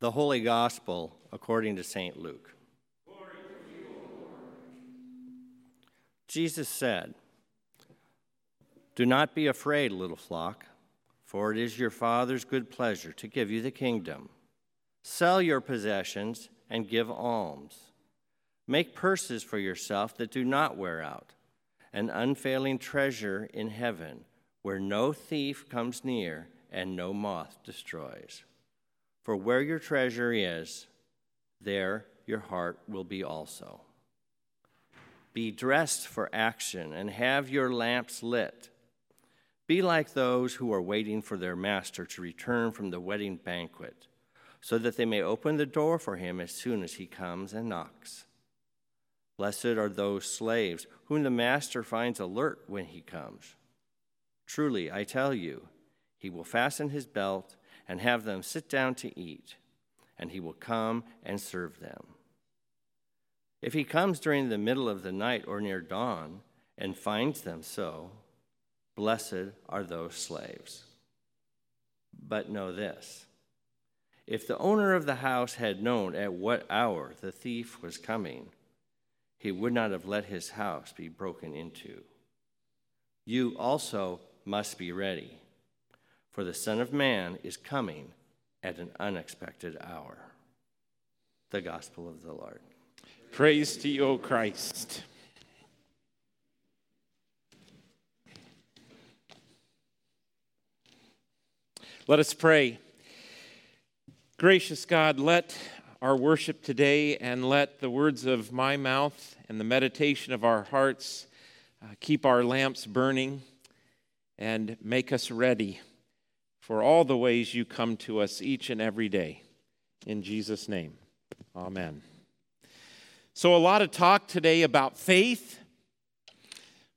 The Holy Gospel according to St. Luke. Jesus said, Do not be afraid, little flock, for it is your Father's good pleasure to give you the kingdom. Sell your possessions and give alms. Make purses for yourself that do not wear out, an unfailing treasure in heaven, where no thief comes near and no moth destroys. For where your treasure is, there your heart will be also. Be dressed for action and have your lamps lit. Be like those who are waiting for their master to return from the wedding banquet, so that they may open the door for him as soon as he comes and knocks. Blessed are those slaves whom the master finds alert when he comes. Truly, I tell you, he will fasten his belt and have them sit down to eat, and he will come and serve them. If he comes during the middle of the night or near dawn and finds them so, blessed are those slaves. But know this if the owner of the house had known at what hour the thief was coming, he would not have let his house be broken into. You also must be ready for the Son of Man is coming at an unexpected hour. The Gospel of the Lord. Praise to you, O Christ. Let us pray. Gracious God, let our worship today and let the words of my mouth and the meditation of our hearts uh, keep our lamps burning and make us ready for all the ways you come to us each and every day. In Jesus' name, amen. So, a lot of talk today about faith.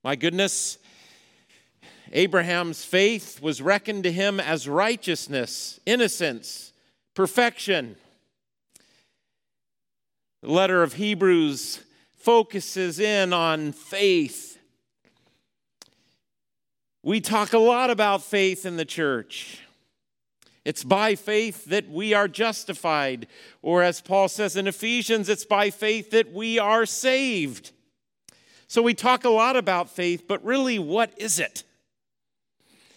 My goodness, Abraham's faith was reckoned to him as righteousness, innocence, perfection. The letter of Hebrews focuses in on faith. We talk a lot about faith in the church. It's by faith that we are justified. Or as Paul says in Ephesians, it's by faith that we are saved. So we talk a lot about faith, but really, what is it?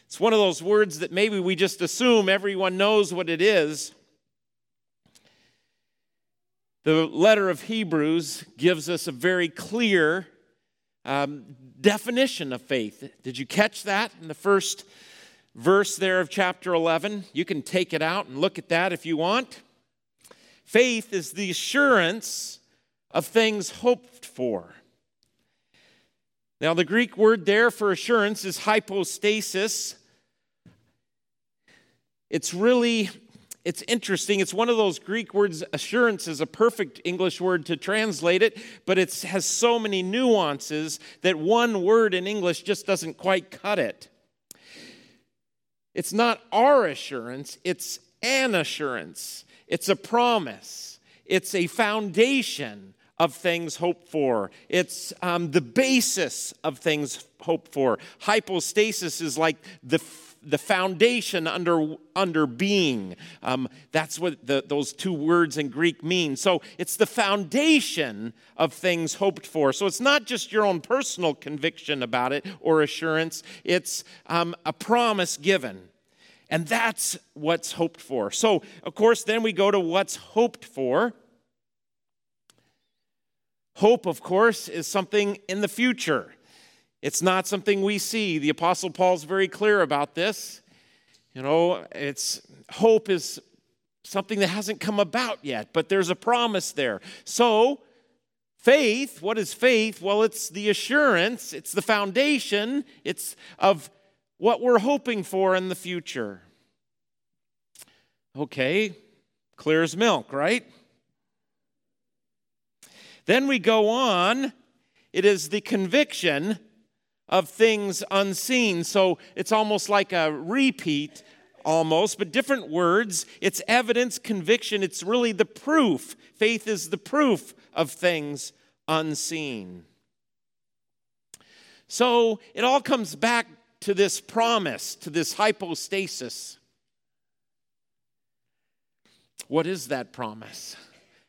It's one of those words that maybe we just assume everyone knows what it is. The letter of Hebrews gives us a very clear um, definition of faith. Did you catch that in the first verse there of chapter 11. You can take it out and look at that if you want. Faith is the assurance of things hoped for. Now, the Greek word there for assurance is hypostasis. It's really it's interesting. It's one of those Greek words. Assurance is a perfect English word to translate it, but it has so many nuances that one word in English just doesn't quite cut it. It's not our assurance, it's an assurance. It's a promise, it's a foundation of things hoped for. It's um, the basis of things hoped for. Hypostasis is like the the foundation under under being. Um, that's what the, those two words in Greek mean. So it's the foundation of things hoped for. So it's not just your own personal conviction about it or assurance. It's um, a promise given. And that's what's hoped for. So, of course, then we go to what's hoped for. Hope, of course, is something in the future. It's not something we see. The Apostle Paul's very clear about this. You know, it's hope is something that hasn't come about yet, but there's a promise there. So, faith, what is faith? Well, it's the assurance, it's the foundation, it's of what we're hoping for in the future. Okay, clear as milk, right? Then we go on. It is the conviction of things unseen. So it's almost like a repeat, almost, but different words. It's evidence, conviction. It's really the proof. Faith is the proof of things unseen. So it all comes back to this promise, to this hypostasis. what is that promise?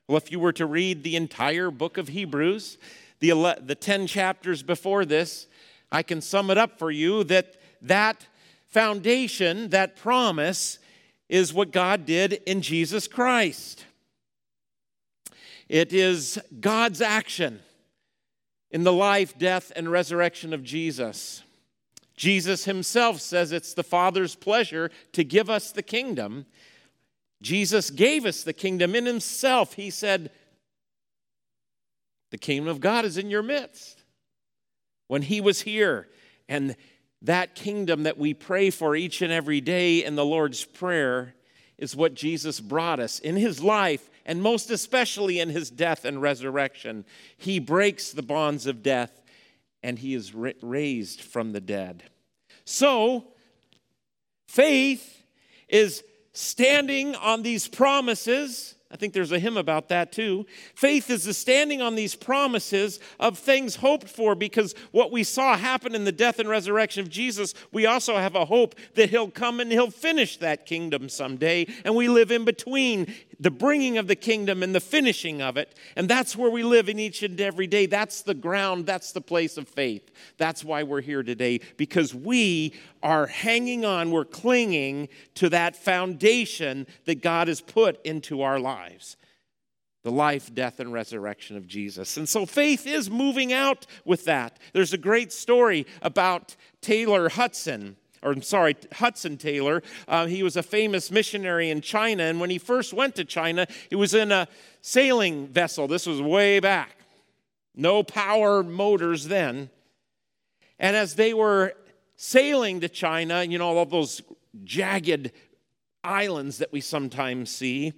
Well, if you were to read the entire book of Hebrews, the, the 10 chapters before this, I can sum it up for you that that foundation, that promise, is what God did in Jesus Christ. It is God's action in the life, death, and resurrection of Jesus. Jesus himself says it's the Father's pleasure to give us the kingdom. Jesus gave us the kingdom in himself. He said, The kingdom of God is in your midst. When he was here, and that kingdom that we pray for each and every day in the Lord's Prayer is what Jesus brought us in his life and most especially in his death and resurrection. He breaks the bonds of death and he is raised from the dead. So, faith is standing on these promises I think there's a hymn about that too. Faith is the standing on these promises of things hoped for because what we saw happen in the death and resurrection of Jesus, we also have a hope that he'll come and he'll finish that kingdom someday. And we live in between the bringing of the kingdom and the finishing of it. And that's where we live in each and every day. That's the ground, that's the place of faith. That's why we're here today because we are hanging on, we're clinging to that foundation that God has put into our lives the life, death, and resurrection of Jesus. And so faith is moving out with that. There's a great story about Taylor Hudson or I'm sorry, Hudson Taylor. Uh, he was a famous missionary in China, and when he first went to China, he was in a sailing vessel. This was way back, no power motors then. And as they were sailing to China, you know, all those jagged islands that we sometimes see,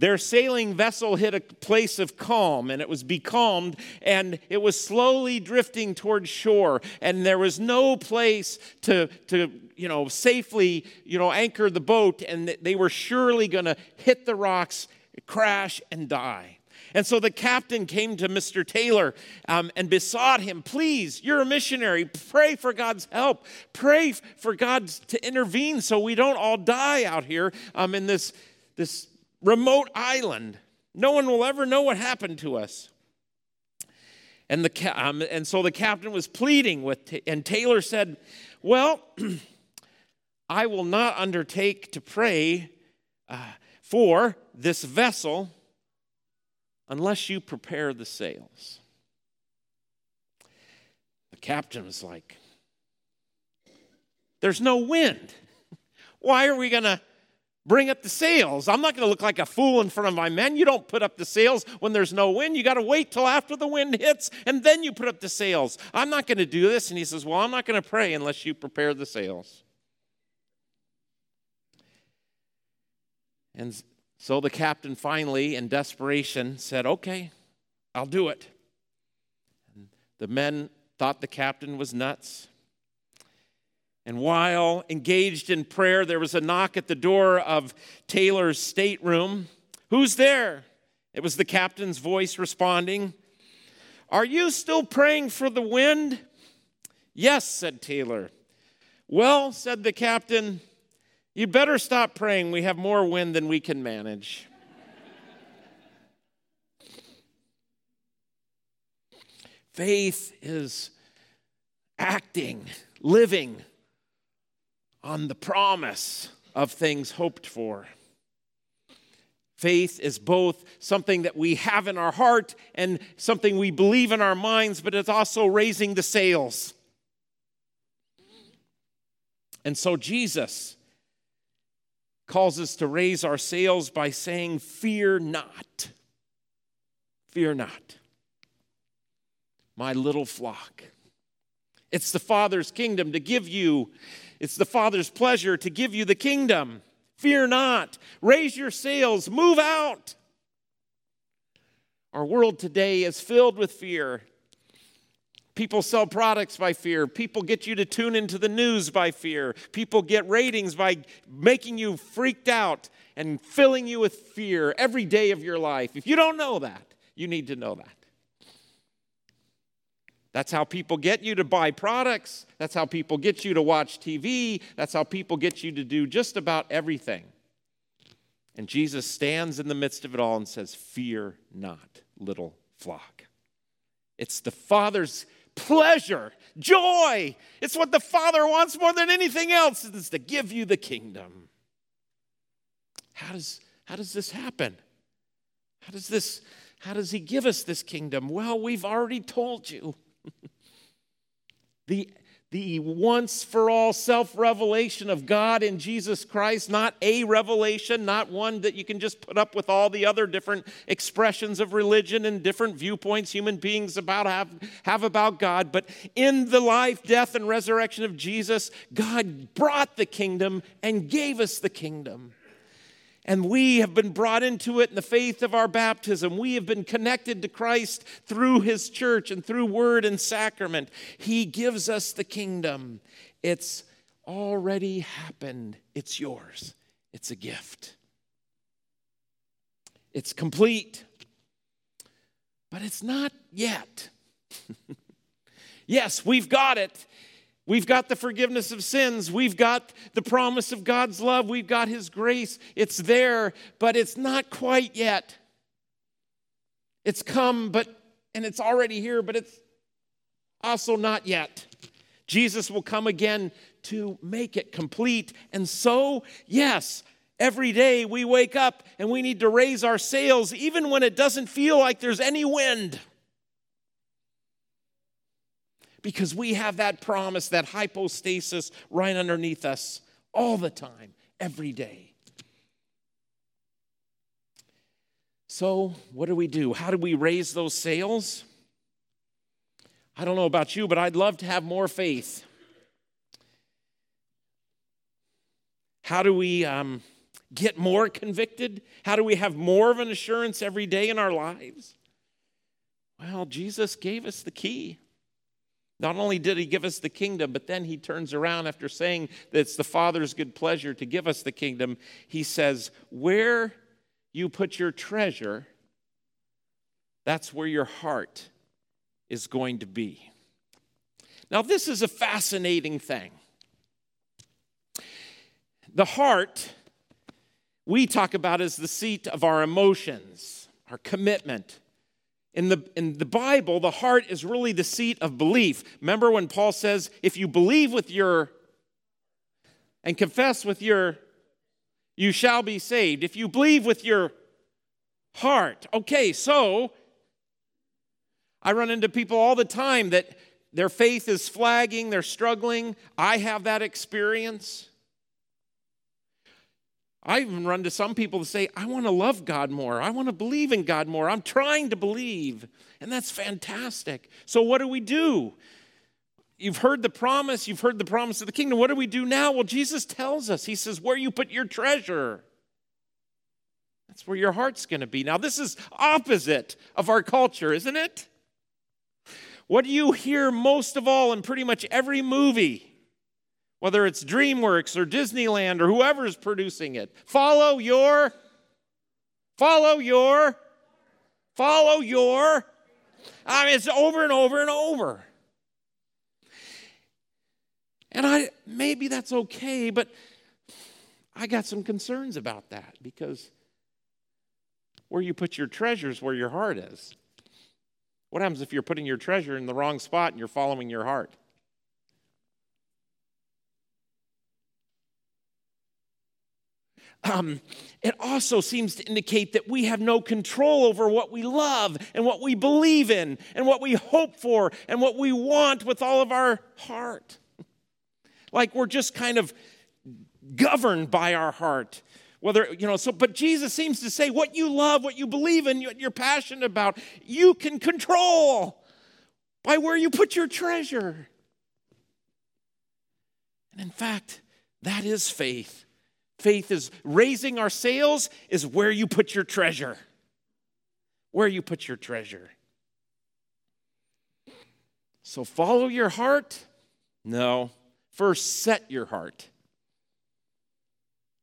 their sailing vessel hit a place of calm and it was becalmed and it was slowly drifting toward shore and there was no place to, to you know, safely, you know, anchor the boat and they were surely going to hit the rocks, crash and die. And so the captain came to Mr. Taylor um, and besought him, please, you're a missionary. Pray for God's help. Pray for God to intervene so we don't all die out here um, in this, this remote island. No one will ever know what happened to us. And, the, um, and so the captain was pleading with, and Taylor said, Well, I will not undertake to pray uh, for this vessel unless you prepare the sails. The captain was like, There's no wind. Why are we going to bring up the sails. I'm not going to look like a fool in front of my men. You don't put up the sails when there's no wind. You got to wait till after the wind hits and then you put up the sails. I'm not going to do this. And he says, Well, I'm not going to pray unless you prepare the sails. And so the captain finally, in desperation, said, Okay, I'll do it. And the men thought the captain was nuts. And while engaged in prayer, there was a knock at the door of Taylor's stateroom. Who's there? It was the captain's voice responding. Are you still praying for the wind? Yes, said Taylor. Well, said the captain, you'd better stop praying. We have more wind than we can manage. Faith is acting, living on the promise of things hoped for. Faith is both something that we have in our heart and something we believe in our minds, but it's also raising the sails. And so Jesus calls us to raise our sails by saying, Fear not. Fear not, my little flock. It's the Father's kingdom to give you it's the Father's pleasure to give you the kingdom. Fear not. Raise your sails. Move out. Our world today is filled with fear. People sell products by fear. People get you to tune into the news by fear. People get ratings by making you freaked out and filling you with fear every day of your life. If you don't know that, you need to know that. That's how people get you to buy products. That's how people get you to watch TV. That's how people get you to do just about everything. And Jesus stands in the midst of it all and says, Fear not, little flock. It's the Father's pleasure, joy. It's what the Father wants more than anything else, is to give you the kingdom. How does, how does this happen? How does this, how does he give us this kingdom? Well, we've already told you. The the once for all self revelation of God in Jesus Christ, not a revelation, not one that you can just put up with all the other different expressions of religion and different viewpoints human beings about have, have about God, but in the life, death, and resurrection of Jesus, God brought the kingdom and gave us the kingdom. And we have been brought into it in the faith of our baptism. We have been connected to Christ through his church and through word and sacrament. He gives us the kingdom. It's already happened, it's yours, it's a gift. It's complete, but it's not yet. yes, we've got it. We've got the forgiveness of sins. We've got the promise of God's love. We've got His grace. It's there, but it's not quite yet. It's come, but, and it's already here, but it's also not yet. Jesus will come again to make it complete. And so, yes, every day we wake up and we need to raise our sails, even when it doesn't feel like there's any wind because we have that promise, that hypostasis right underneath us all the time, every day. So, what do we do? How do we raise those sails? I don't know about you, but I'd love to have more faith. How do we um, get more convicted? How do we have more of an assurance every day in our lives? Well, Jesus gave us the key. Not only did he give us the kingdom, but then he turns around after saying that it's the Father's good pleasure to give us the kingdom. He says, Where you put your treasure, that's where your heart is going to be. Now, this is a fascinating thing. The heart, we talk about as the seat of our emotions, our commitment, in the, in the Bible, the heart is really the seat of belief. Remember when Paul says, if you believe with your and confess with your, you shall be saved. If you believe with your heart. Okay, so I run into people all the time that their faith is flagging, they're struggling. I have that experience. I even run to some people to say, I want to love God more. I want to believe in God more. I'm trying to believe. And that's fantastic. So, what do we do? You've heard the promise, you've heard the promise of the kingdom. What do we do now? Well, Jesus tells us, He says, Where you put your treasure, that's where your heart's going to be. Now, this is opposite of our culture, isn't it? What do you hear most of all in pretty much every movie? Whether it's DreamWorks or Disneyland or whoever is producing it. Follow your, follow your, follow your. I mean, it's over and over and over. And I maybe that's okay, but I got some concerns about that because where you put your treasures where your heart is. What happens if you're putting your treasure in the wrong spot and you're following your heart? Um, it also seems to indicate that we have no control over what we love and what we believe in and what we hope for and what we want with all of our heart. Like we're just kind of governed by our heart. Whether, you know, so, but Jesus seems to say what you love, what you believe in, what you're passionate about, you can control by where you put your treasure. And in fact, that is faith. Faith is raising our sails, is where you put your treasure. Where you put your treasure. So follow your heart? No. First, set your heart.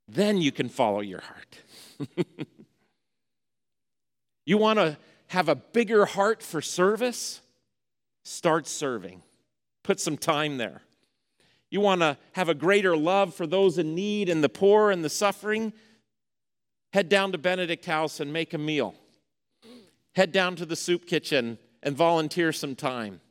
Then you can follow your heart. you want to have a bigger heart for service? Start serving. Put some time there. You want to have a greater love for those in need and the poor and the suffering? Head down to Benedict House and make a meal. Head down to the soup kitchen and volunteer some time.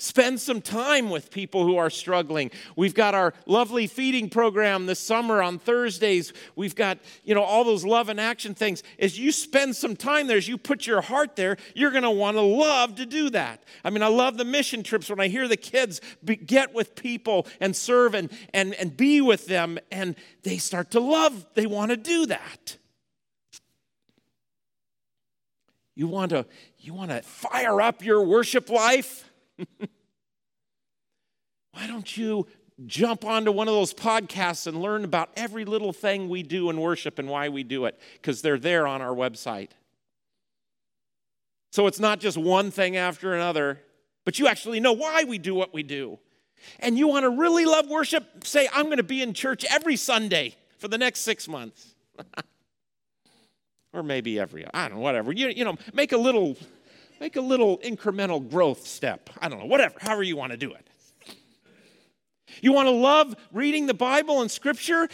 Spend some time with people who are struggling. We've got our lovely feeding program this summer on Thursdays. We've got, you know, all those love and action things. As you spend some time there, as you put your heart there, you're going to want to love to do that. I mean, I love the mission trips when I hear the kids be, get with people and serve and, and, and be with them, and they start to love. They want to do that. You want to, you want to fire up your worship life? Why don't you jump onto one of those podcasts and learn about every little thing we do in worship and why we do it? Because they're there on our website. So it's not just one thing after another, but you actually know why we do what we do. And you want to really love worship, say, I'm going to be in church every Sunday for the next six months. or maybe every, I don't know, whatever. You, you know, make a little Make a little incremental growth step. I don't know, whatever, however you want to do it. You want to love reading the Bible and Scripture?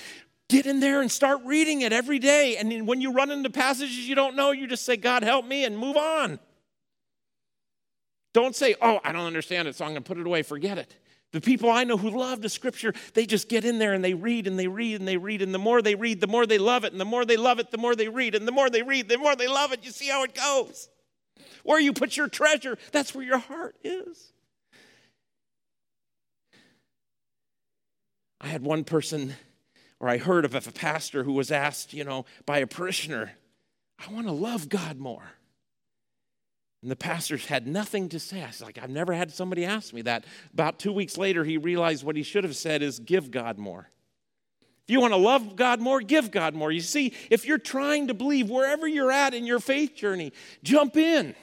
Get in there and start reading it every day. And when you run into passages you don't know, you just say, God, help me, and move on. Don't say, oh, I don't understand it, so I'm going to put it away. Forget it. The people I know who love the scripture, they just get in there and they read and they read and they read. And the more they read, the more they love it. And the more they love it, the more they read. And the more they read, the more they love it. You see how it goes. Where you put your treasure, that's where your heart is. I had one person, or I heard of a pastor who was asked, you know, by a parishioner, I want to love God more. And the pastor had nothing to say. I was like, I've never had somebody ask me that. About two weeks later, he realized what he should have said is, give God more. If you want to love God more, give God more. You see, if you're trying to believe wherever you're at in your faith journey, jump in.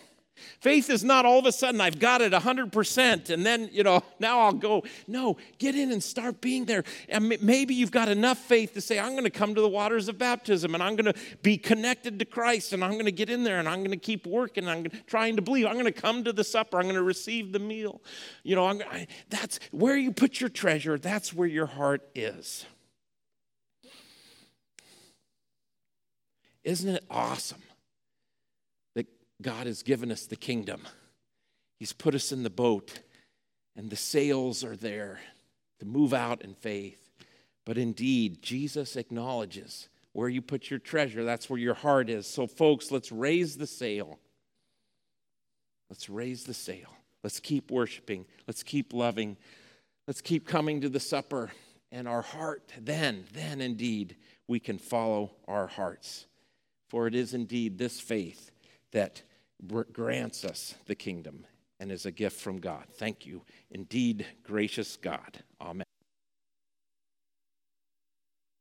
Faith is not all of a sudden, I've got it 100%, and then, you know, now I'll go. No, get in and start being there. And maybe you've got enough faith to say, I'm going to come to the waters of baptism, and I'm going to be connected to Christ, and I'm going to get in there, and I'm going to keep working, I'm trying to believe. I'm going to come to the supper, I'm going to receive the meal. You know, I, that's where you put your treasure, that's where your heart is. Isn't it awesome? God has given us the kingdom. He's put us in the boat, and the sails are there to move out in faith. But indeed, Jesus acknowledges where you put your treasure, that's where your heart is. So, folks, let's raise the sail. Let's raise the sail. Let's keep worshiping. Let's keep loving. Let's keep coming to the supper. And our heart, then, then indeed, we can follow our hearts. For it is indeed this faith that grants us the kingdom and is a gift from God. Thank you, indeed, gracious God. Amen.